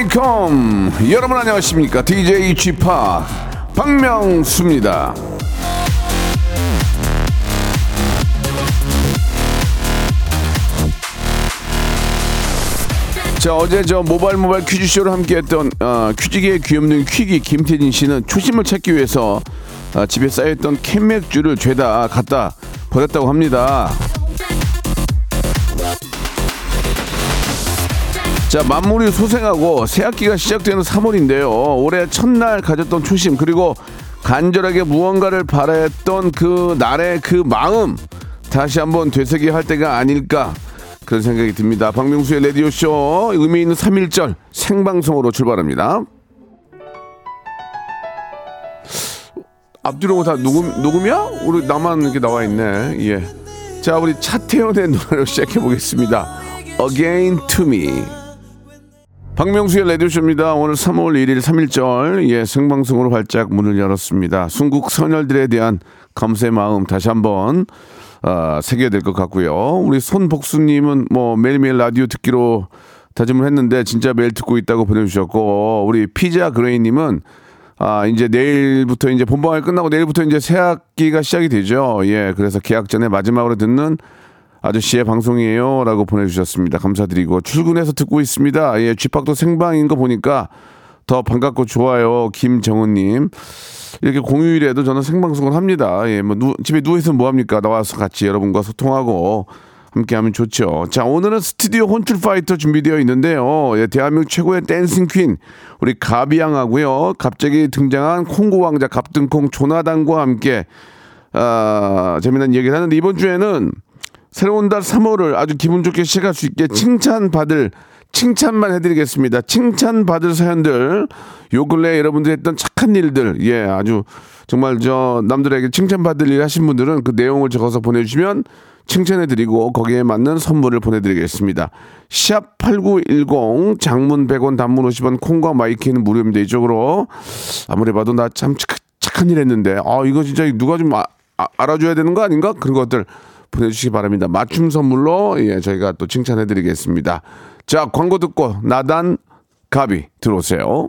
Welcome 여러분 안녕하십니까 DJ Chip 박명수입니다. 자 어제 저 모바일 모바일 퀴즈쇼를 함께했던 어, 퀴즈계의 귀염둥이 퀴기 김태진 씨는 초심을 찾기 위해서 아, 집에 쌓여있던 캔맥주를 죄다 갖다 버렸다고 합니다. 자 만물이 소생하고 새학기가 시작되는 3월인데요. 올해 첫날 가졌던 초심 그리고 간절하게 무언가를 바랬던 그 날의 그 마음 다시 한번 되새겨 할 때가 아닐까 그런 생각이 듭니다. 박명수의 라디오 쇼 의미 있는 3일절 생방송으로 출발합니다. 앞뒤로 다 녹음 녹음이야? 우리 나만 이렇게 나와 있네. 예. 자 우리 차태현의 노래로 시작해 보겠습니다. Again to Me. 박명수의 라디오쇼입니다. 오늘 3월 1일 3일절 예 생방송으로 활짝 문을 열었습니다. 순국 선열들에 대한 감사의 마음 다시 한번 어, 새겨야 될 것 같고요. 우리 손복수님은 뭐 매일매일 라디오 듣기로 다짐을 했는데 진짜 매일 듣고 있다고 보내주셨고 우리 피자 그레이님은 아 이제 내일부터 이제 본방을 끝나고 내일부터 이제 새 학기가 시작이 되죠. 예, 그래서 계약 전에 마지막으로 듣는 아저씨의 방송이에요 라고 보내주셨습니다. 감사드리고 출근해서 듣고 있습니다. 예, 쥐팍도 생방인 거 보니까 더 반갑고 좋아요. 김정은님 이렇게 공휴일에도 저는 생방송을 합니다. 예, 뭐 누, 집에 누워 있으면 뭐 합니까? 나와서 같이 여러분과 소통하고 함께 하면 좋죠. 자, 오늘은 스튜디오 혼쭐 파이터 준비되어 있는데요. 예, 대한민국 최고의 dancing queen 우리 가비양하고요. 갑자기 등장한 콩고 왕자 갑등콩 조나단과 함께 아, 재미난 얘기를 하는데 이번 주에는 새로운 달 3월을 아주 기분 좋게 시작할 수 있게 칭찬받을 칭찬만 해드리겠습니다. 칭찬받을 사연들 요 근래 여러분들이 했던 착한 일들 예 아주 정말 저 남들에게 칭찬받을 일 하신 분들은 그 내용을 적어서 보내주시면 칭찬해드리고 거기에 맞는 선물을 보내드리겠습니다. 샵 8910 장문 100원 단문 50원 콩과 마이키는 무료입니다. 이쪽으로 아무리 봐도 나 참 착한 일 했는데 아 이거 진짜 누가 좀 아, 아, 알아줘야 되는 거 아닌가 그런 것들 보내주시기 바랍니다. 맞춤 선물로 예 저희가 또 칭찬해드리겠습니다. 자 광고 듣고 나단 가비 들어오세요.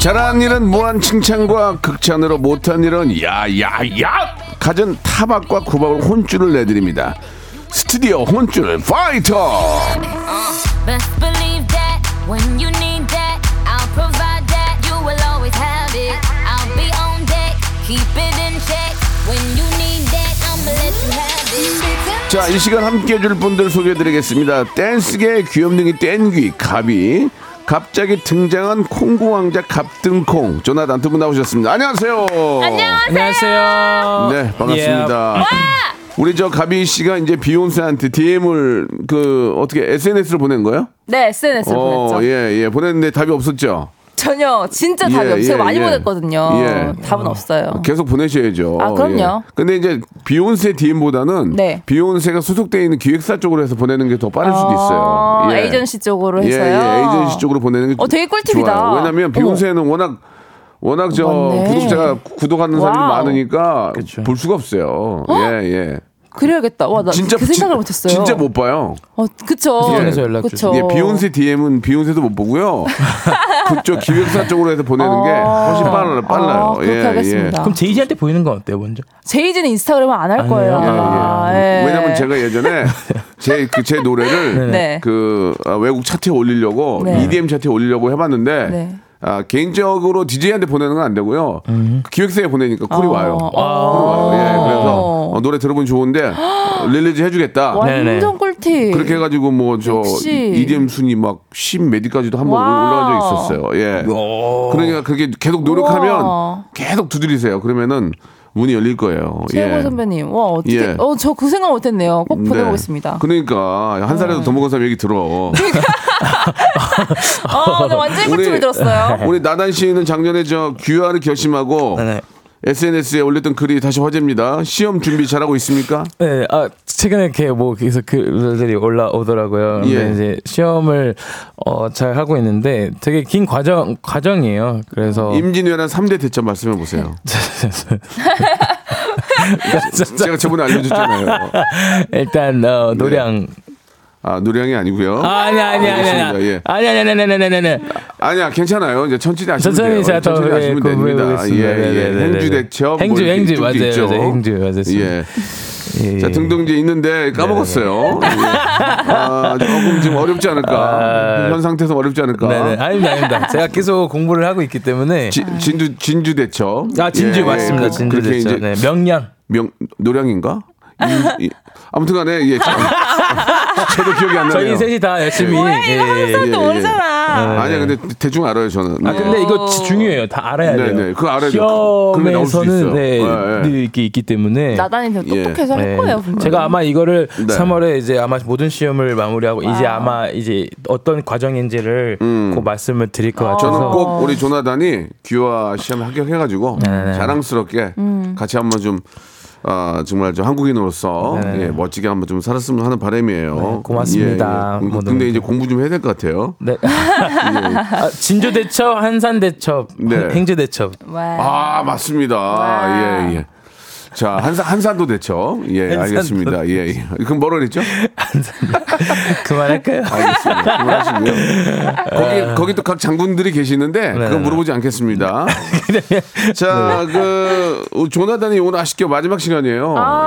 잘한 일은 무한 칭찬과 극찬으로 못한 일은 야야야 갖은 타박과 구박을 혼쭐을 내드립니다. 스튜디오 혼쭐 파이터. 자, 이 시간 함께 해줄 분들 소개해드리겠습니다. 댄스계 귀염둥이 땡귀 가비. 갑자기 등장한 콩고 왕자 갑등콩 조나단 두 분 나오셨습니다. 안녕하세요. 안녕하세요 네, 반갑습니다. 우리 저 가비 씨가 이제 비욘세한테 DM을 그 어떻게 SNS로 보낸 거예요? 네, SNS로 보냈죠. 예, 예. 보냈는데 답이 없었죠. 전혀 진짜 답이 예, 없어요. 제가 예, 많이 예. 보냈거든요. 예. 답은 없어요. 계속 보내셔야죠. 아, 그럼요. 예. 근데 이제 비욘세 DM보다는 네. 비욘세가 소속되어 있는 기획사 쪽으로 해서 보내는 게 더 빠를 수도 어, 있어요. 예. 에이전시 쪽으로 예, 해서요. 예, 에이전시 쪽으로 보내는 게 어, 되게 꿀팁이다. 좋아요. 왜냐면 비욘세는 워낙 워낙 저 맞네. 구독자가 구독하는 사람이 wow. 많으니까 볼 수가 없어요. 예, 예. 그래야겠다. 와, 나 진짜 그 생각을 진- 못했어요. 진짜 못 봐요. 어, 그쵸. 통해서 연락 그쵸. 예, 비욘세 DM은 비욘세도 못 보고요. 그쪽 기획사 쪽으로 해서 보내는 게 훨씬 빨라요. 빨라요. 아, 그렇게 하겠습니다. 그럼 제이지한테 보이는 건 어때요 먼저? 제이지는 인스타그램은 안할 거예요. 예, 아마. 예. 예. 왜냐면 제가 예전에 제 그 제 노래를 네. 그 아, 외국 차트에 올리려고 네. EDM 차트에 올리려고 해봤는데 네. 아, 개인적으로 DJ한테 보내는 건 안 되고요. 기획사에 보내니까 call이 어. 와요. 콜이 어. 와요. 예, 그래서 어, 노래 들어보니 좋은데 어, release 해주겠다. 완전 네네. 꿀팁. 그렇게 해가지고 뭐 저. EDM 순위 막 10몇 위까지도 한번 wow. 올라간 적이 있었어요. 예. 그러니까 그렇게 계속 노력하면 우와. 계속 두드리세요. 그러면은 문이 열릴 거예요. 최고 예. 선배님. 와, 어떻게. 예. 어, 저 그 생각 못 했네요. 꼭 네. 보내보겠습니다. 그러니까 한 살이라도 더 먹은 사람 얘기 들어. 어, 나 완전히 꿀팁을 들었어요. 우리 나단 씨는 작년에 저 귀화를 결심하고 네네. SNS에 올렸던 글이 다시 화제입니다. 시험 준비 잘하고 있습니까? 네, 아 최근에 이렇게 뭐 계속 글들이 올라오더라고요. 근데 예. 이제 시험을 어, 잘 하고 있는데 되게 긴 과정 과정이에요. 그래서 임진왜란 3대 대처 말씀해 보세요. 제가 저번에 알려줬잖아요. 일단 어, 노량 아, 노량이 아니고요. 아, 아니 아니 아니 아니. 예. 아니 아니 아니 아니 아니 아니. 아니야, 괜찮아요. 이제 천천히 하시면 천천히 돼요. 천천히 더, 하시면 예, 됩니다. 예, 예. 뭐 행주 대첩 행주 행주 맞아요. 맞아요. 행주 맞아요. 예. 예. 자, 등등지 있는데 까먹었어요. 예. 아, 조금 지금 어렵지 않을까. 아... 상태에서 어렵지 않을까. 네네. 아닙니다, 아닙니다. 제가 계속 공부를 하고 있기 때문에. 지, 진주, 진주대첩. 아, 진주 예, 예. 맞습니다. 그, 진주대첩. 네. 명량. 명, 노량인가? 이- 이- 아무튼간에 예. 참, 저도 기억이 안 나네요. 저희 셋이 다 열심히 뭐야, 이거 예, 항상 예, 또 예. 모르잖아. 아니야 근데 대충 알아요 저는. 아 근데 이거 지- 중요해요. 다 알아야 돼요. 네, 네. 그거 알아야 돼요. 시험에서는 네, 예, 예. 늘 이렇게 있기 때문에 나단이 더 예. 똑똑해서 할 네. 거예요, 분명히. 제가 아마 이거를 네. 3월에 이제 아마 모든 시험을 마무리하고 이제 wow. 아마 이제 어떤 과정인지를 음. 꼭 말씀을 드릴 것 같아서 저는 꼭 우리 조나단이 귀화 시험 합격해가지고 네네. 자랑스럽게 같이 한번 좀 아, 정말 저 한국인으로서 네네. 예, 멋지게 한번 좀 살았으면 하는 바람이에요. 네, 고맙습니다. 예, 예. 근데 이제. 공부 좀 해야 될 것 같아요. 네. 아, 진주 대첩, 한산 대첩, 네. 행주 대첩. 와. 아 맞습니다. 와. 예 예. 자 한산 한산도 됐죠. 예 한산도. 알겠습니다. 예 예. 그럼 뭐라 그랬죠? 그만할까요? 알겠습니다. 그만하시고요. 거기 거기 또 각 장군들이 계시는데 그거 네. 물어보지 않겠습니다. 자, 그 조나단이 오늘 아쉽게 마지막 시간이에요. 예. 아,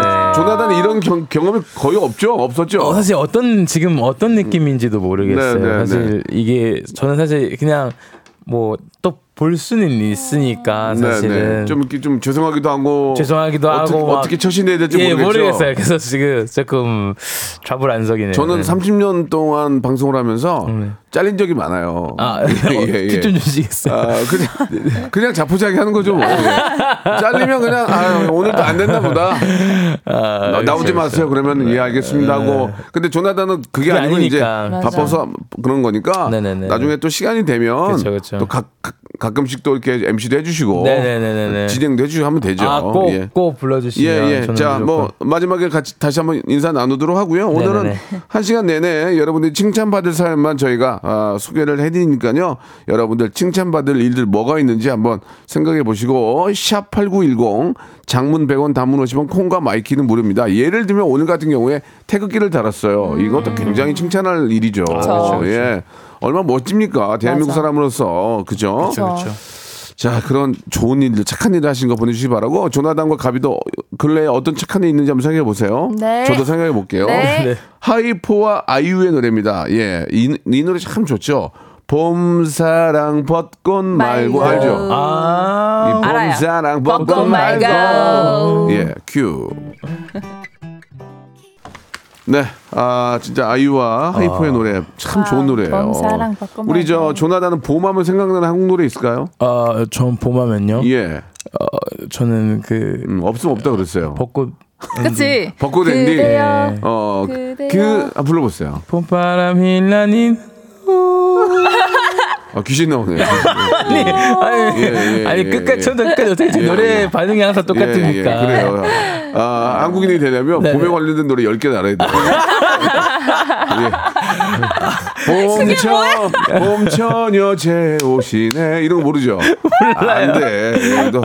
네, 네, 네. 조나단이 이런 경, 경험이 거의 없죠? 없었죠? 어, 사실 어떤 지금 어떤 느낌인지도 모르겠어요. 네, 네, 사실 이게 저는 사실 그냥 뭐 또 볼 수는 있으니까 사실은 네, 좀 이렇게 좀 죄송하기도 하고 죄송하기도 어떻게, 하고 막- 어떻게 처신해야 될지 예, 모르겠죠. 모르겠어요. 그래서 지금 조금 좌불안석이네요. 저는 네. 30년 동안 방송을 하면서 네. 잘린 적이 많아요. 아, 예, 예. 팁좀 주시겠어요? 아, 그냥, 그냥 자포자기 하는 거죠. 뭐. 예. 잘리면 그냥, 아, 오늘도 안 됐나 보다. 아, 나, 나오지 그렇죠, 마세요. 그러면 예, 알겠습니다 하고. 근데 조나단은 그게 그게 아니고 이제 아니니까. 맞아. 바빠서 그런 거니까. 네네네. 나중에 또 시간이 되면 그쵸, 그쵸. 또 각, 각, 가끔씩 또 이렇게 MC도 해주시고. 네네네네네. 진행도 해주시고 하면 되죠. 아, 꼭, 예. 꼭 불러주시면. 예, 예. 자. 뭐, 마지막에 같이 다시 한번 인사 나누도록 하고요. 오늘은 네네네. 한 시간 내내 여러분들이 칭찬받을 사연만 저희가 아, 소개를 해드리니까요. 여러분들 칭찬받을 일들 뭐가 있는지 한번 생각해 보시고, 샵 8910, 장문 100원, 단문 50원, 콩과 마이키는 무료입니다. 예를 들면 오늘 같은 경우에 태극기를 달았어요. 이것도 굉장히 칭찬할 일이죠. 그렇죠. 예. 얼마나 멋집니까? 대한민국 맞아. 사람으로서. 그죠? 그렇죠. 자, 그런 좋은 일들, 착한 일을 하신 거 보내주시기 바라고, 조나단과 가비도 근래에 어떤 착한 일이 있는지 한번 생각해 보세요. 네. 저도 생각해 볼게요. 네. 하이포와 아이유의 노래입니다. 예. 이, 이 노래 참 좋죠. 봄사랑 벚꽃 말고, 말고. 알죠? 아, 이 알아요. 봄사랑 벚꽃, 벚꽃 말고. 말고. 예, 큐. 네, 아 진짜 아이유와 하이포의 노래 참 좋은 노래예요. 봄사랑 벚꽃 우리 저. 조나단은 봄하면 생각나는 한국 노래 있을까요? 어, 전 봄하면요. 예, 어, 저는 그 음, 없으면 없다 그랬어요. 벚꽃 그치? 벚꽃 엔딩. 그대여. 어, 그대여. 그, 아, 불러보세요. 봄바람 힐라닌 아, 귀신 나오네. 아니, 아니, 예, 예, 아니 예, 끝까지 예. 처음부터 끝까지 어떻게 제 예, 노래 예. 반응이 항상 똑같으니까. 예, 예, 그래요. 아, 한국인이 되려면 네, 봄에 네. 관련된 노래 10개 알아야 돼요. 예. 봄처, 봄처녀 제 오시네. 이런 거 모르죠? 안 돼. 예, 너-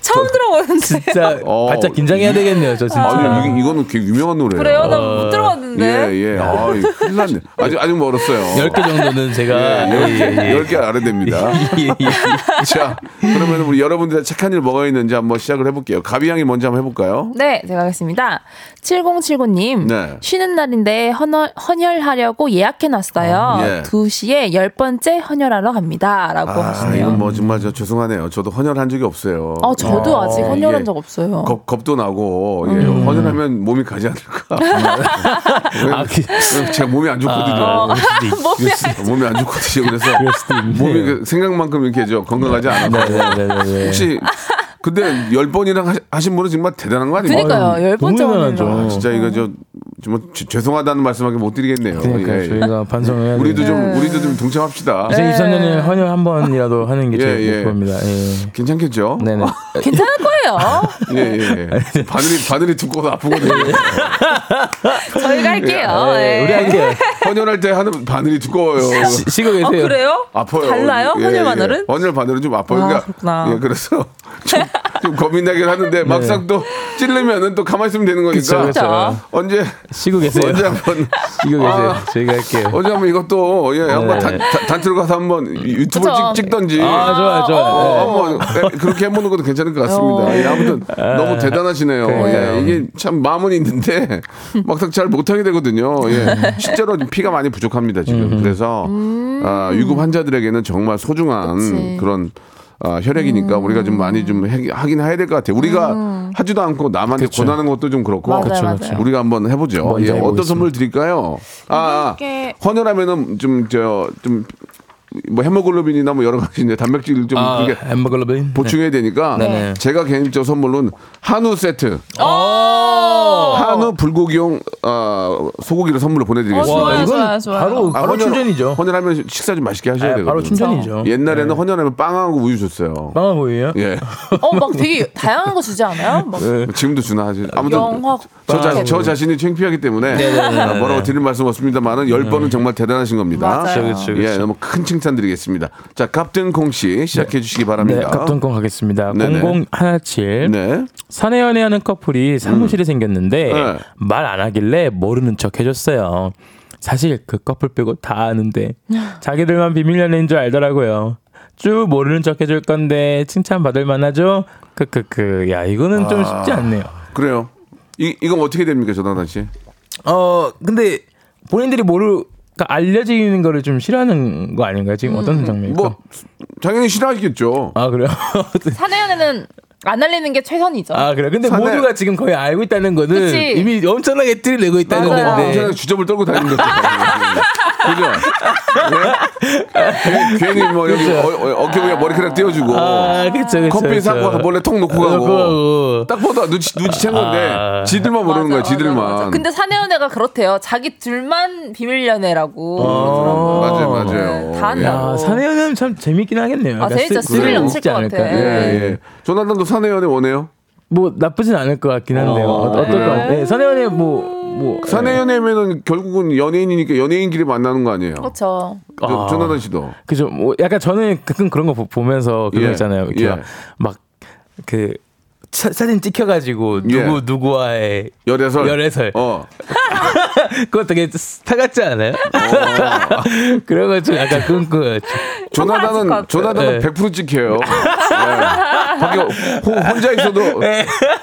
처음 들어보는데. 진짜 어. 바짝 긴장해야 되겠네요, 저 진짜. 아니, 이, 이거는 되게 유명한 노래예요. 그래요? 나못 들어봤는데. 예, 예. 아, 큰일 났네. 아직, 아직 멀었어요. 10개 정도는 제가 예, 예, 예, 예. 10개 알아야 됩니다. 예, 예. 자, 그러면 우리 여러분들의 착한 일 뭐가 있는지 한번 시작을 해볼게요. 가비 양이 먼저 한번 해볼까요? 볼까요? 네, 제가 하겠습니다. 7079님. 네. 쉬는 날인데 헌혈, 헌혈하려고 예약해놨 어요. 예. 2시에 열 번째 헌혈하러 갑니다. 라고 아, 하시네요. 이건 뭐 정말 저 죄송하네요. 저도 헌혈한 적이 없어요. 어, 저도 아, 아직 헌혈한 이게 적 없어요. 겁, 겁도 나고 예, 음. 헌혈하면 몸이 가지 않을까. 왜, 아, 그- 제가 몸이 안 좋거든요. 어, 몸이 안 몸이 안 좋거든요. 그래서 몸이 그 생각만큼 이렇게 저 건강하지 않아서 네네네. 혹시 근데 열 번이나 하신 분은 정말 대단한 거 아닙니까? 그러니까요. 열 번째. 아, 진짜 이거 저 죄- 죄송하다는 말씀밖에 못 드리겠네요. 그러니까 예, 예. 저희가 반성해야 우리도. 좀 우리도 좀 동참합시다. 네. 2024년에 헌혈 한 번이라도 하는 게제 예, 예. 목표입니다. 예. 괜찮겠죠? 네네. 괜찮을 거예요. 예, 예, 예. 바늘이 바늘이 두꺼워서 아프거든요. 저희가 할게요. 예, 네. 우리 할게요. 헌혈할 때 하는 바늘이 두꺼워요. 시- 쉬고 어, 계세요. 그래요? 아파요. 달라요? 예, 헌혈 예. 바늘은? 헌혈 바늘은 좀 아파요. 아, 그러니까 그렇구나. 예, 그래서 좀, 좀 겁이 나긴 하는데 막상 또 찌르면은 또 가만히 있으면 되는 거니까 그쵸, 그쵸. 언제 쉬고 계세요. 언제 한번 쉬고 계세요. 아. 저희가 할게요. 언제 한번 이것도 예, 한번 네. 단, 단, 단체로 가서 한번 유튜브 그쵸. 찍, 찍던지 아, 좋아요, 좋아요. 어, 한번 예, 그렇게 해보는 것도 괜찮을 것 같습니다. 어. 예, 아무튼 너무 대단하시네요. 그러니까요. 예, 이게 참 마음은 있는데 막상 잘 못하게 되거든요. 예, 실제로 피가 많이 부족합니다 지금. 그래서 아, 위급 환자들에게는 정말 소중한 그치. 그런 아, 혈액이니까 우리가 좀 많이 좀 해, 하긴 해야 될 것 같아요. 우리가 하지도 않고 남한테 그쵸. 권하는 것도 좀 그렇고 맞아요, 그쵸, 맞아요. 우리가 한번 해보죠. 예, 어떤. 선물 드릴까요? 아, 아 헌혈하면은 좀 저 좀 뭐 헤모글로빈이나 뭐 여러 가지 이제 단백질 좀 아, 그게 햄버거러빈. 보충해야 되니까 네네. 제가 개인적 선물로는 한우 세트, 어. 한우 불고기용 어, 소고기를 선물로 보내드리겠습니다. 어, 이건 좋아요, 좋아요. 바로 아, 바로 헌혈- 충전이죠. 헌혈하면 식사 좀 맛있게 하셔야 아, 되거든요. 바로 충전이죠. 옛날에는 헌혈하면 빵하고 우유 줬어요. 빵아 보이에요? 예. 어, 막 되게 다양한 거 주지 않아요? 막 지금도 주나 하지. 아무튼 영화 저, 자, 빵. 저 자신이 창피하기 때문에 네네네. 아, 뭐라고 드릴 말씀 없습니다만은 열 번은 정말 대단하신 겁니다. 맞아요. 그쵸, 그쵸, 예, 그쵸. 너무 큰 칭찬 드리겠습니다. 자, 갑든 공씨 시작해 주시기 바랍니다. 네, 갑ton콩 가겠습니다. 네네. 0017. 네. 사내 연애하는 커플이 사무실에 생겼는데 네. 말안 하길래 모르는 척 해줬어요. 사실 그 커플 빼고 다 아는데 자기들만 비밀 연애인 줄 알더라고요. 쭉 모르는 척 해줄 건데 칭찬 받을 만하죠? 크크크. 야 이거는 좀 쉽지 않네요. 그래요. 이 이건 어떻게 됩니까, 조나단 씨? 어 근데 본인들이 모르 그러니까 알려지는 거를 좀 싫어하는 거 아닌가요? 지금 어떤 장면일까? 뭐 당연히 싫어하시겠죠. 아 그래요? 사내연애는 안 알리는 게 최선이죠. 아 그래. 근데 사내- 모두가 지금 거의 알고 있다는 거는 그치. 이미 엄청나게 틀을 내고 있다는 맞아요. 건데. 엄청나게 주접을 떨고 다니는 거죠. 그죠? 네? 괜히, 뭐 여기 어, 어, 어깨 위에 머리카락 띄워주고 아, 그쵸, 그쵸. 커피. 사고 몰래 통 놓고 놓고 가고 가고. 딱 보다 눈치 눈치 챈 건데 아. 지들만 모르는 거야 지들만. 맞아, 맞아. 근데 사내연애가 그렇대요. 자기 둘만 비밀 연애라고. 그러더라고요. 맞아요 맞아요. 네, 다 예. 야, 사내연애는 참 재밌긴 하겠네요. 아, 재밌죠. 스릴 넘칠 것 않을까. 같아. 예, 네. 예. 조나단도 사내연애 원해요? 뭐 나쁘진 않을 것 같긴 한데요. 어, 어떨 것 같아요? 네, 사내연애 뭐, 뭐. 사내연애면은 결국은 연예인이니까 연예인끼리 만나는 거 아니에요? 그렇죠. 조, 아. 조나단 씨도. 그죠. 뭐 약간 저는 가끔 그런 거 보- 보면서 그런 예. 거 있잖아요. 이렇게 예. 막그 사진 찍혀가지고 누구 예. 누구와의 열애설. 열애설. 어. 그거 되게 스타 같지 않아요? 그런 거좀 약간 끙끙. 조나단은 것 조나단은 네. 100% 찍혀요. 네. 밖에 호- 혼자 있어도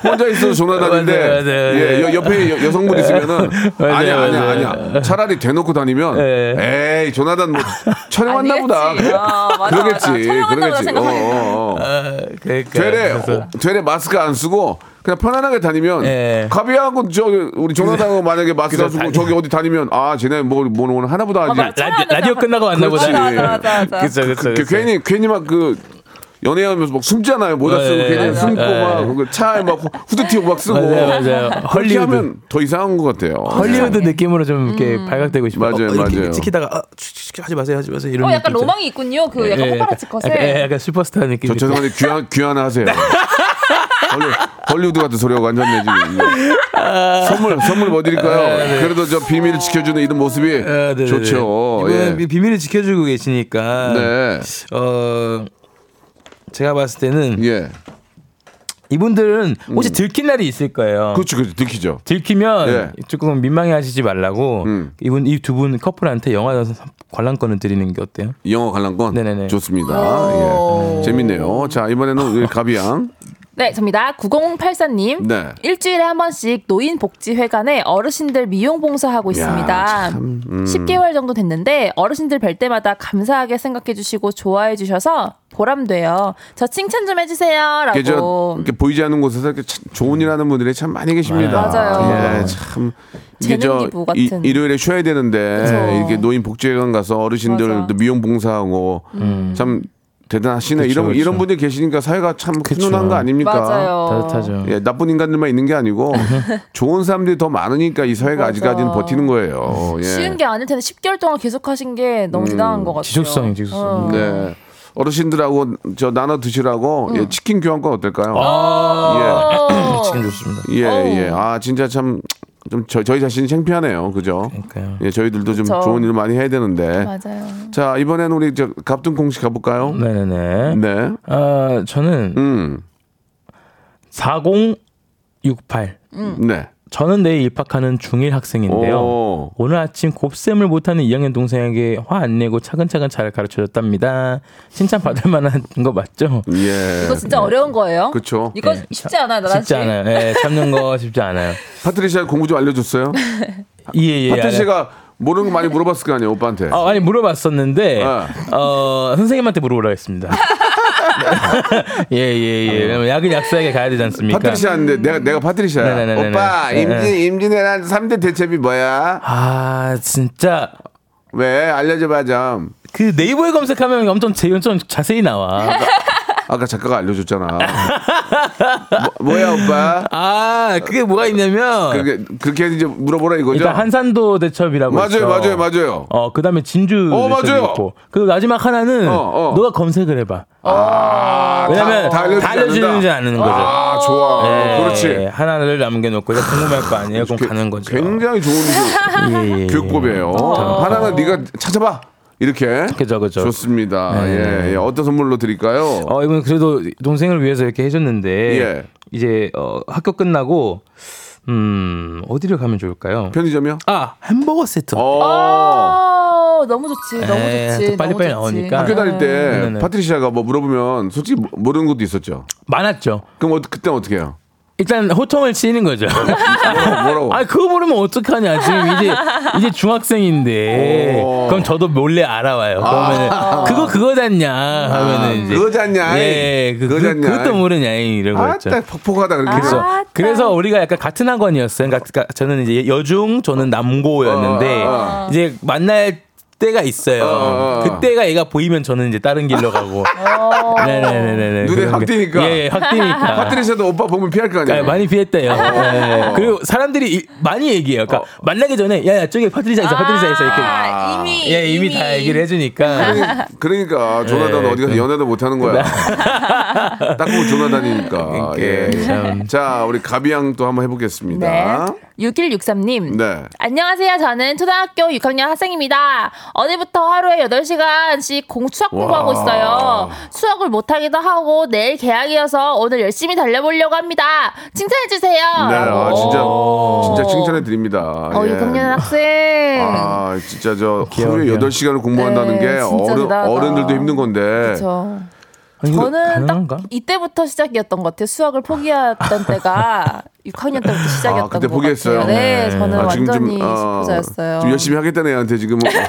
혼자 있어도 조나단인데 맞아요, 맞아요. 예, 여- 옆에 여, 여성분 있으면은 맞아요, 아니야 아니야 맞아요. 아니야. 차라리 대놓고 다니면 네. 에이 조나단 뭐 촬영했나 보다. 맞아, 그러겠지. 그러겠지. 어. 어, 어. 아, 그러니까. 되레 그래서- 어, 되레 마스크 안 쓰고 그냥 편안하게 다니면 예. 가비하고 저 우리 조나단하고 만약에 마스크 그래서 안 쓰고 다니- 저기 어디 다니면 아 쟤네 뭐뭐 오늘 하나보다 하지. 맞아. 라디오, 라디오 끝나고 왔나 보다. 그렇지. 맞아, 맞아, 맞아. 그쵸, 그쵸, 그, 그쵸. 괜히 괜히 막그 연애하면서 막 숨잖아요. 모자 쓰고 네, 괜히 네, 숨고 네. 막그 차에 막 후- 후드티 막 쓰고 맞아요, 맞아요. 그렇게 헐리우드. 하면 더 이상한 것 같아요. 헐리우드 느낌으로 좀 이렇게 발각되고 싶어요. 맞아요, 어, 맞아요. 찍히다가 아, 하지 마세요, 하지 마세요. 이런 어, 약간 로망이 있군요. 그 약간 예, 호파라치 컷에. 예, 약간 슈퍼스타 느낌. 저 죄송한데 귀한 귀한 하세요. 헐리, 헐리우드 같은 소리하고 앉았네 지금. 선물 선물 뭐 드릴까요? 그래도 저 비밀을 지켜주는 이런 모습이 아, 네네네. 좋죠. 이분은 예. 비밀을 지켜주고 계시니까. 네. 어 제가 봤을 때는 예. 이분들은 혹시 들킨 날이 있을 거예요. 그렇죠, 그렇죠. 들키죠. 들키면 예. 조금 민망해 하시지 말라고 음. 이분 이 두 분 커플한테 영화 관람권을 드리는 게 어때요? 이 영어 관람권 네네네. 좋습니다. 오. 예. 재밌네요. 자 이번에는 우리 가비양. 네, 접니다. 9084님. 네. 일주일에 한 번씩 노인복지회관에 어르신들 미용 봉사하고 있습니다. 참, 음. 10개월 정도 됐는데 어르신들 뵐 때마다 감사하게 생각해 주시고 좋아해 주셔서 보람돼요. 저 칭찬 좀 해주세요. 저 라고. 이렇게 보이지 않는 곳에서 이렇게 참 좋은 일 하는 분들이 참 많이 계십니다. 맞아요. 예, 참 이게 재능 저 기부 이, 같은. 일요일에 쉬어야 되는데 그쵸. 이렇게 노인 복지회관 가서 어르신들 미용 봉사하고 참 대단하시네. 그쵸, 이런 그쵸. 이런 분들이 계시니까 사회가 참. 훈훈한 거 아닙니까? 맞아요. 따뜻하죠. 예, 나쁜 인간들만 있는 게 아니고 좋은 사람들이 더 많으니까 이 사회가 맞아. 아직까지는 버티는 거예요. 예. 쉬운 게 아닐 텐데 10개월 동안 계속 하신 게 너무 대단한 것 같아요. 지속성이, 지속성. 어. 네. 어르신들하고 저 나눠 드시라고 예, 치킨 교환권 어떨까요? 어. 지금 좋습니다. 예. 예. 아, 진짜 참, 좀 저, 저희 자신이 창피하네요. 그죠? 그러니까요. 예, 저희들도 좀 그쵸. 좋은 일 많이 해야 되는데. 맞아요. 자, 이번에는 우리 저 갑등콩 씨 가볼까요? 네네네. 네. 아, 저는 음, 4068. 네. 저는 내일 입학하는 중1 학생인데요. 오. 오늘 아침 곱셈을 못하는 2학년 동생에게 화 안 내고 차근차근 잘 가르쳐줬답니다. 칭찬 받을 만한 거 맞죠? 예. 이거 진짜 어려운 거예요. 그쵸. 이거 네. 쉽지 않아요, 나라 쉽지 않아요. 예, 참는 거 쉽지 않아요. 파트리샤 공부 좀 알려줬어요? 예, 예. 파트리샤가 모르는 거 많이 물어봤을 거 아니에요, 오빠한테. 어, 아니 물어봤었는데 아. 어, 선생님한테 물어보라 했습니다. 예, 예, 예. 왜냐면 약은 약사에게 가야 되지 않습니까? 파트리샤인데 내가 내가 파트리샤야. 네네네네. 오빠 네, 임진 임진왜란 3대 대첩이 뭐야? 아, 진짜 왜 알려줘봐 좀. 그 네이버에 검색하면 엄청 제 엄청 자세히 나와. 아까 작가가 알려줬잖아. 뭐, 야 오빠? 아, 그게 뭐가 있냐면 그렇게 그렇게 이제 물어보라 이거죠? 일단 한산도 대첩이라고 맞아요, 있어. 맞아요, 맞아요. 어, 그다음에 진주 어, 맞아요. 있고. 그 마지막 하나는 어, 어. 너가 검색을 해 봐. 아, 왜냐면 다, 다, 알려주는지 않는 거죠. 아, 좋아. 예, 그렇지. 하나를 남겨놓고 이제 궁금할 거 아니에요. 그럼 가는 거죠. 굉장히 좋은 교- 예, 예. 교육법이에요. 하나는 네가 찾아봐. 이렇게. 그죠, 그죠. 좋습니다. 네. 예, 예. 어떤 선물로 드릴까요? 어, 이건 그래도 동생을 위해서 이렇게 해줬는데 예. 이제 어, 학교 끝나고 음 어디를 가면 좋을까요? 편의점이요? 아 햄버거 세트. 어. 어, 너무 좋지, 너무 에, 좋지. 빨리 빨리 너무 좋지. 나오니까. 학교 다닐 때 네네. 파트리샤가 뭐 물어보면 솔직히 모르는 것도 있었죠. 많았죠. 그럼 어, 그때 어떻게 해요? 일단 호통을 치는 거죠. 뭐라고? 아 그거 모르면 어떡하냐 지금 이제 이제 중학생인데 오. 그럼 저도 몰래 알아와요. 그러면 그거 그거잖냐 하면은 이제 그거잖냐? 예, 그, 그, 그거잖냐? 그것도 모르냐 이러고 아, 있죠. 딱 퍽퍽하다 그렇게 그래서. 아, 그래서 우리가 약간 같은 학원이었어요. 그러니까 그러니까 저는 이제 여중, 저는 남고였는데 어, 이제 만날 때가 있어요. 어, 어. 그때가 얘가 보이면 저는 이제 다른 길로 가고. 네네네네. 눈에 확 띄니까. 예, 예, 확 띄니까. 파트리샤도 오빠 보면 피할 거 아, 아니에요? 많이 피했대요. 예. 그리고 사람들이 이- 많이 얘기해요. 그러니까 만나기 전에 야야 저기 파트리샤 있어, 파트리샤 있어 이렇게. 아, 이미 예, 이미 다 얘기를 해주니까. 그러니까 조나단 네, 어디 가서 연애도 못 하는 거야. 딱 보면 조나단이니까. 예. 그러니까 참. 자, 우리 가비양 또 한번 해보겠습니다. 네. 6163님. 네. 안녕하세요. 저는 초등학교 6학년 학생입니다. 어제부터 하루에 8시간씩 공 수학 공부하고 와. 있어요. 수학을 못하기도 하고 내일 개학이어서 오늘 열심히 달려보려고 합니다. 칭찬해주세요. 네, 아, 진짜, 오. 진짜 칭찬해 드립니다. 어, 예. 6학년 학생. 아, 진짜 저 하루에 귀여워. 8시간을 공부한다는 네, 게 어른. 어른들도 힘든 건데. 그렇죠. 이거 저는 가능한가? 딱 이때부터 시작이었던 것 같아요. 수학을 포기했던 때가 6학년 때부터 시작이었던 아, 그때 것 포기했어요? 같아요. 네, 네. 저는 아, 지금 좀, 완전히 어, 수포자였어요. 좀 열심히 하겠다는 애한테 지금 뭐,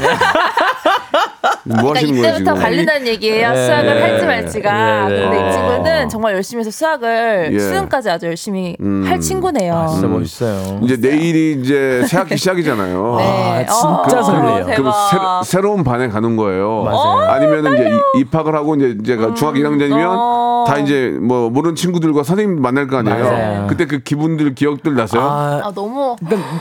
뭐 그러니까 하시는 거예요, 이때부터 지금? 관련된 얘기예요. 네. 수학을 할지 말지가. 네, 네. 근데 어. 이 친구는 정말 열심히 해서 수학을 예. 수능까지 아주 열심히 음. 할 친구네요. 진짜 멋있어요. 이제 내일이 이제 새 학기 시작이잖아요. 네. 아, 진짜 어, 설레요. 그럼 새로, 새로운 반에 가는 거예요. 맞아요. 아니면 이제 이- 입학을 하고 이제 이제 중학 1학년이면 어. 다 이제 뭐 모르는 친구들과 선생님 만날 거 아니에요. 맞아요. 그때 그 기분 들 기억들 나서요. 아, 아, 너무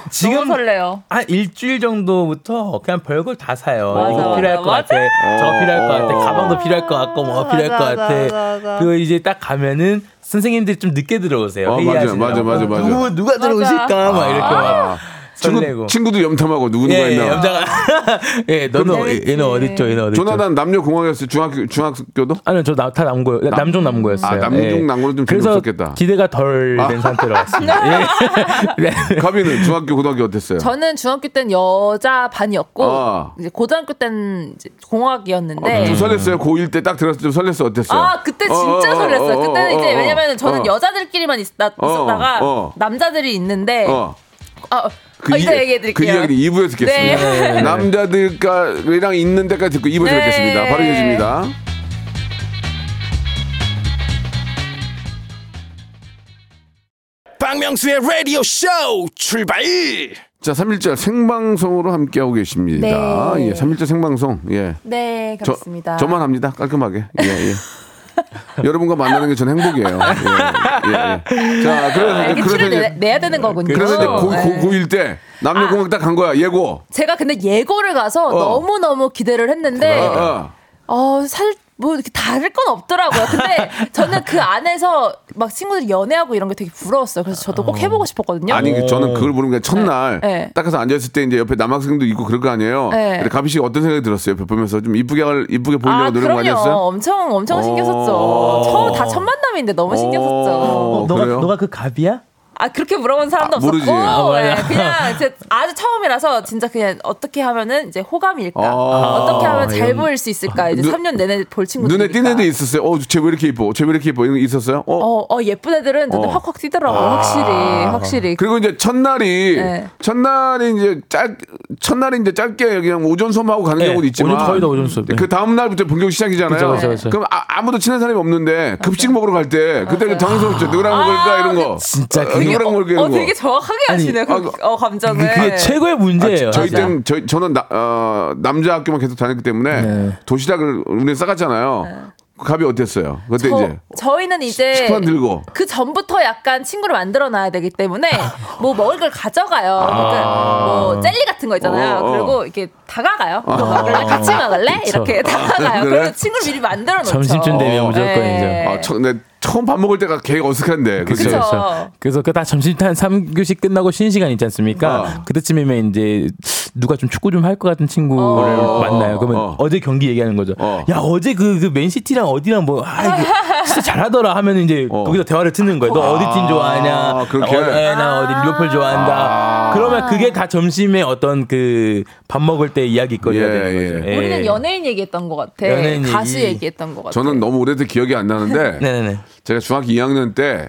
지금 너무 설레요. 한 일주일 정도부터 그냥 별걸 다 사요. 맞아, 이거 맞아, 필요할 것 맞아. 같아. 저거 필요할 것 같아. 어. 가방도 필요할 것 같고 뭐 맞아, 필요할 것 맞아, 같아. 맞아, 맞아. 그거 이제 딱 가면은 선생님들이 좀 늦게 들어오세요. 어, 맞아. 맞아, 맞아, 맞아. 누구 누가 들어오실까 막 이렇게 막. 설레고. 친구, 친구 도 염탐하고 누구 누가 예, 있나. 예, 여자가 예, 너는 어- 얘는 어딨죠? 얘는 어딨죠? 조나단 남녀 공학이었어요. 중학교 중학교도? 아니요, 저다 남고 남중 남고였어요. 아, 남중 예. 남고는 좀 재미없었겠다. 기대가 덜된 상태로 왔습니다. 예. 네. 가비는 중학교 고등학교 어땠어요? 저는 중학교 때는 여자 반이었고 아. 이제 고등학교 때는 이제 공학이었는데 좀 설렜어요. 고1 때 딱 들었을 때좀 설렜어. 어땠어요? 아 그때 어, 진짜 어, 어, 설렜어요. 어, 그때는 어, 이제 어, 왜냐면 저는 어. 여자들끼리만 있 었다, 있었다가 어. 남자들이 있는데 어. 아, 그 아, 이따 이- 얘기해 그 드릴게요. 이야기는 2부에서 듣겠습니다. 네. 남자들이랑 있는 데까지 듣고 2부에서 네. 듣겠습니다. 바로 이어집니다. 박명수의 라디오 쇼 출발 자, 3일절 생방송으로 함께하고 계십니다. 네. 예, 3일절 생방송. 예. 네, 저, 그렇습니다. 저 만 합니다. 깔끔하게. 예, 예. 여러분과 만나는 게 저는 행복이에요. 예, 예, 예. 자, 그래서, 아, 이제- 그래서 이제, 내, 내야 되는 거군요. 그래서 이제 고, 네. 고, 고1 때 남녀공학 딱 간 거야. 예고. 제가 근데 예고를 가서 너무 너무 기대를 했는데 어, 어. 어, 살, 뭐, 이렇게 다를 건 없더라고요. 근데 저는 그 안에서 막 친구들이 연애하고 이런 게 되게 부러웠어요. 그래서 저도 꼭 해보고 싶었거든요. 아니 그 저는 그걸 모르는 게 첫날 네. 딱 가서 앉아있을 때 이제 옆에 남학생도 있고 그럴 거 아니에요. 네. 근데 가비 씨가 어떤 생각이 들었어요? 옆에 보면서 좀 이쁘게 할- 이쁘게 보이려고 아, 노력 많이. 했어요? 엄청, 엄청 신경 어. 썼죠. 처음 다 첫 만남인데 너무 신경 썼죠. 어, 너가 그래요? 너가 그 갑이야? 아, 그렇게 물어본 사람도 아, 없었고. 모르지. 아. 네, 그냥 제 아주 처음이라서 진짜 그냥 어떻게 하면은 이제 호감일까? 아. 어떻게 하면 잘 이런- 보일 수 있을까? 이제 눈- 3년 내내 볼 친구들. 눈에 띄는 애들 있었어요. 어, 쟤 왜 이렇게 이뻐? 쟤 왜 이렇게 이뻐? 이런 게 있었어요? 어. 어, 어, 예쁜 애들은 눈에 어. 확확 띄더라고요. 확실히. 확실히. 그리고 이제 첫날이 네. 첫날이 이제 짧 첫날이 이제 짧게 그냥 오전 수업하고 가는 네, 경우도 있지만 오전 거의 다 오전 수업, 네. 그 다음 날부터 본격 시작이잖아요. 그쵸, 그쵸, 그쵸. 럼 아, 무도 친한 사람이 없는데 급식 먹으러 갈 때 그때 당황스럽죠. 누구랑 먹을까 이런 거. 진짜 어, 그게- 누구랑 먹을까 이런 어, 거. 되게 정확하게 아니, 하시네. 그, 아, 그- 어, 감정을. 그게 최고의 문제예요. 저희 진짜. 때는 저희 저는 나, 어, 남자 학교만 계속 다녔기 때문에 네. 도시락을 우리 싸갔잖아요. 갑이 어땠어요? 그때 저, 이제 저희는 이제 식판 들고. 그 전부터 약간 친구를 만들어 놔야 되기 때문에 뭐 먹을 걸 가져가요. 그러니까 뭐 젤리 같은 거 있잖아요. 어, 어. 그리고 이렇게 다가가요. 뭐 먹을래? 같이 먹을래? 그쵸. 이렇게 다가가요. 그래? 그래서 친구를 미리 만들어 놓죠. 점심쯤 되면 어. 무조건이죠. 네. 아, 처, 근데 처음 밥 먹을 때가 계획 어색한데. 그쵸. 그렇죠. 그래서 그다 점심탄 3교시 끝나고 쉬는 시간 있지 않습니까? 어. 그때쯤이면 이제 누가 좀 축구 좀 할 것 같은 친구를 어. 만나요. 그러면 어. 어. 제 경기 얘기하는 거죠. 어. 야 어제 그, 그 맨시티랑 어디랑 뭐 아, 이거 진짜 잘하더라 하면 이제 어. 거기서 대화를 트는 거예요. 너 어디 팀 좋아하냐? 그렇게? 어, 예, 나 어디 리버풀 좋아한다. 아. 그러면 그게 다 점심에 어떤 그 밥 먹을 때 이야기거리가 예, 되는 거죠. 예. 예. 우리는 연예인 얘기했던 것 같아. 연예인 가수 얘기. 얘기 했던 것 같아. 저는 너무 오래돼서 기억이 안 나는데 네네네. 제가 중학교 2학년 때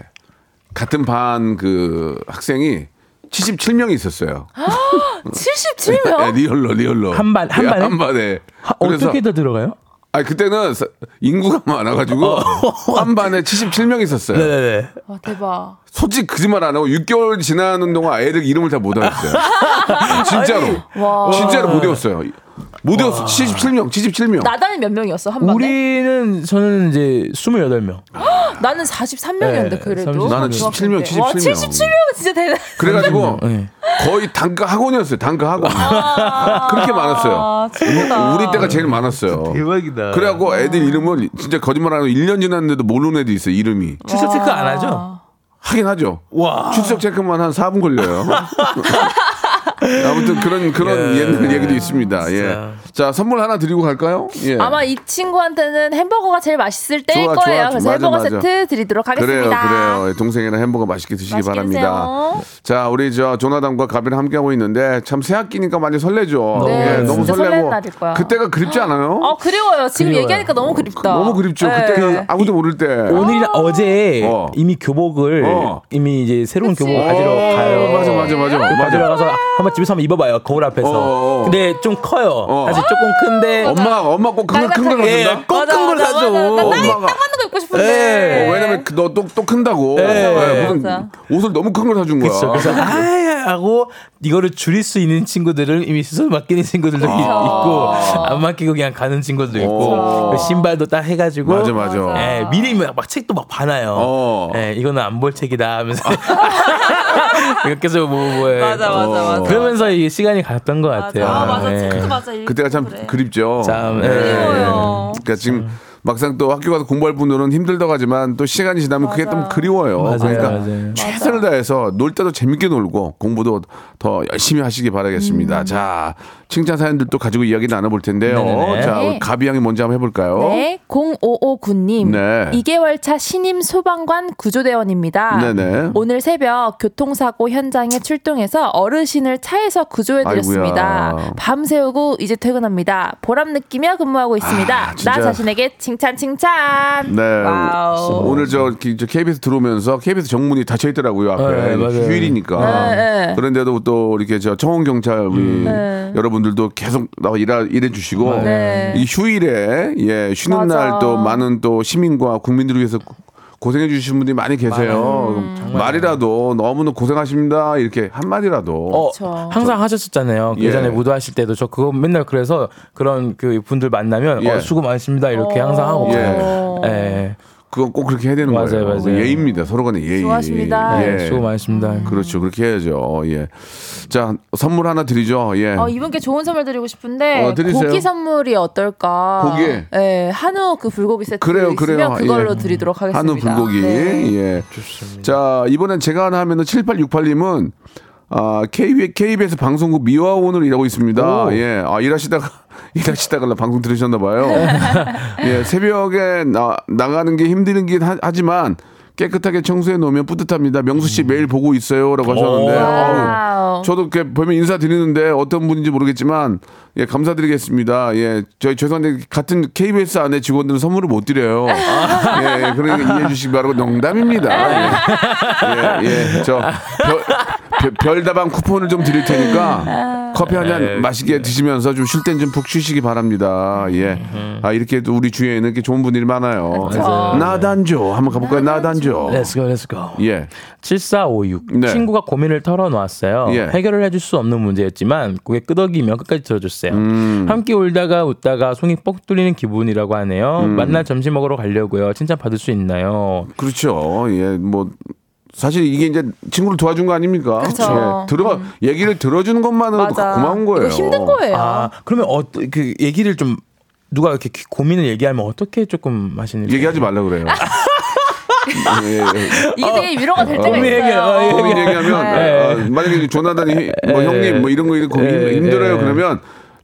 같은 반 그 학생이 77명이 있었어요. 77명? 예, real로 real로 한 반- 한 예, 반에? 한 반에. 어떻게 더 들어가요? 아니 그때는 사- 인구가 많아가지고 한 반에 77명 있었어요. 네네네. 와, 대박. 솔직히 거짓말 안 하고 6개월 지나는 동안 애들 이름을 다못 외웠어요. 진짜로. 와. 진짜로 못 외웠어요. 못 외웠어. 77명, 77명. 나단이 몇 명이었어, 한 반에? 우리는 저는 이제 28명. 나는 43명이었는데 네, 그래도. 30. 나는 중학교 77명, 때. 와, 77명. 77명은 진짜 대단. 그래가지고 네. 거의 단가 학원이었어요. 단가 학원. 그렇게 많았어요. 아. 우리 때가 제일 많았어요. 대박이다. 그래갖고 애들 이름을 진짜 거짓말 안 하고 1년 지났는데도 모르는 애도 있어요. 이름이. 출석 체크 안 하죠? 하긴 하죠. 와. 출석 체크만 한 4분 걸려요. 아무튼 그런 그런 예. 옛날 얘기도 있습니다. 예. 진짜. 자 선물 하나 드리고 갈까요? 예. 아마 이 친구한테는 햄버거가 제일 맛있을 때일 좋아, 거예요. 좋아. 그래서 맞아, 햄버거 맞아. 세트 드리도록 그래요, 하겠습니다. 그래요. 동생이랑 햄버거 맛있게 드시기 맛있게 바랍니다. 드세요. 자, 우리 저 조나단과 가비를 함께 하고 있는데 참 새 학기니까 많이 설레죠. 네, 예, 너무 설레고. 그때가 그립지 않아요? 어 그리워요. 지금 그리워요. 얘기하니까 너무 그립다. 너무 그립죠. 네. 그때 아무도 모를 때. 오늘이나 어제 어. 이미 교복을 어. 이미 이제 새로운 그치. 교복 가지러 어, 가요. 맞아, 맞아, 맞아. 가지러 맞아. 가서 한번 집에서 한번 입어봐요. 거울 앞에서. 어, 어. 근데 좀 커요. 어. 사실 조금 큰데. 엄마, 엄마 꼭큰걸 큰걸 예, 사준다? 꼭큰걸 맞아, 사줘. 엄마가. 딱 맞는 거 입고 싶은데. 예. 어, 왜냐면 너또또 큰다고. 네. 예, 무슨. 옷을 너무 큰 걸 사준 거야. 그렇죠. 그래서 아 하고 이거를 줄일 수 있는 친구들은 이미 스스로 맡기는 친구들도 있- 있고 안 맡기고 그냥 가는 친구들도 있고 어. 그 신발도 딱 해가지고 맞아, 맞아. 예, 미리 막, 막 책도 막 봐놔요. 어. 예, 이거는 안 볼 책이다 하면서 이렇게 해서 뭐 뭐에 맞아 맞아 어. 맞아. 그러면서 이 시간이 갔던 것 같아요. 아 맞아. 예. 진짜 맞아. 그때가 참 그래. 그립죠. 참, 예. 예. 그리워요. 그러니까 지금 막상 또 학교 가서 공부할 분들은 힘들다고 하지만 또 시간이 지나면 그게 좀 그리워요. 맞아요, 그러니까 맞아요. 최선을 다해서 놀 때도 재밌게 놀고 공부도 더 열심히 하시기 바라겠습니다. 자, 칭찬 사연들도 가지고 이야기 나눠볼 텐데요. 네네네. 자, 네. 우리 가비 양이 먼저 한번 해볼까요? 네, 0559님. 네. 2개월 차 신임 소방관 구조대원입니다. 네네. 오늘 새벽 교통사고 현장에 출동해서 어르신을 차에서 구조해드렸습니다. 아이고야. 밤 새우고 이제 퇴근합니다. 보람 느끼며 근무하고 있습니다. 아. 나 자신에게 칭찬 칭찬. 네. Wow. 오늘 저, 기- 저 KBS 들어오면서 KBS 정문이 닫혀 있더라고요. 앞에 네, 맞아요. 휴일이니까. 네, 네. 그런데도 또 이렇게 저 청원 경찰 우리 네. 여러분들도 계속 나와 일하, 일해 주시고 네. 이 휴일에 예 쉬는. 날 또 많은 또 시민과 국민들을 위해서 고생해 주시는 분들이 많이 계세요. 음. 말이라도 너무너무 고생하십니다. 이렇게 한 마디라도. 어, 그쵸. 항상 하셨었잖아요. 그 예. 예전에 무도하실 때도 저 그거 맨날 그래서 그런 그 분들 만나면 예. 어, 수고 많으십니다 이렇게 항상 하고 예. 예. 그건 꼭 그렇게 해야 되는 맞아요, 거예요. 맞아요. 예의입니다. 서로 간의 예의. 수고하십니다. 예. 네, 수고 많으십니다. 그렇죠. 그렇게 해야죠. 예. 자, 선물 하나 드리죠. 예. 어, 이분께 좋은 선물 드리고 싶은데 어, 드리세요. 고기 선물이 어떨까? 고기? 네, 한우 그 불고기 세트 그래요, 있으면 그래요. 그걸로 예. 드리도록 하겠습니다. 한우 불고기. 네. 예. 좋습니다. 자, 이번엔 제가 하나 하면은 7868 님은 아, KBS, KBS 방송국 미화원으로 일하고 있습니다. 오. 예. 아, 일하시다가, 일하시다가 방송 들으셨나 봐요. 예, 새벽에 나, 나가는 게 힘들긴 하, 하지만 깨끗하게 청소해 놓으면 뿌듯합니다. 명수 씨 매일 보고 있어요. 라고 하셨는데. 아우. 저도 이렇게 보면 인사 드리는데 어떤 분인지 모르겠지만 예 감사드리겠습니다. 예 저희 죄송한데 같은 KBS 안에 직원들은 선물을 못 드려요. 예, 예 그러니까 이해해 주시기 바라고 농담입니다. 예, 예, 저 별, 별다방 쿠폰을 좀 드릴 테니까 커피 한 잔 맛있게 드시면서 좀 쉴 땐 좀 푹 쉬시기 바랍니다. 예, 아 이렇게 또 우리 주위에는 이렇게 좋은 분들이 많아요. 나단조 한번 가볼까요? 나단조. Let's go let's go. 예, 7456 네. 친구가 고민을 털어놓았어요. 예. 해결을 해줄 수 없는 문제였지만 고개 끄덕이며 끝까지 들어줬어요. 음. 함께 울다가 웃다가 속이 뻥 뚫리는 기분이라고 하네요. 음. 만날 점심 먹으러 가려고요. 칭찬 받을 수 있나요? 그렇죠. 예, 뭐 사실 이게 이제 친구를 도와준 거 아닙니까? 그쵸. 예, 들어 얘기를 들어주는 것만으로도 맞아. 고마운 거예요. 이거 힘든 거예요. 아 그러면 어그 얘기를 좀 누가 이렇게 고민을 얘기하면 어떻게 조금 하시는 얘기하지 말라 그래요. 예, 예. 이게 되게 위로가 될 때가 어, 있어요. 얘기. 고민 얘기하면 네. 아, 만약에 조나단이 뭐 네. 형님 뭐 이런 거 이런 거 힘- 네, 힘들어요 네. 그러면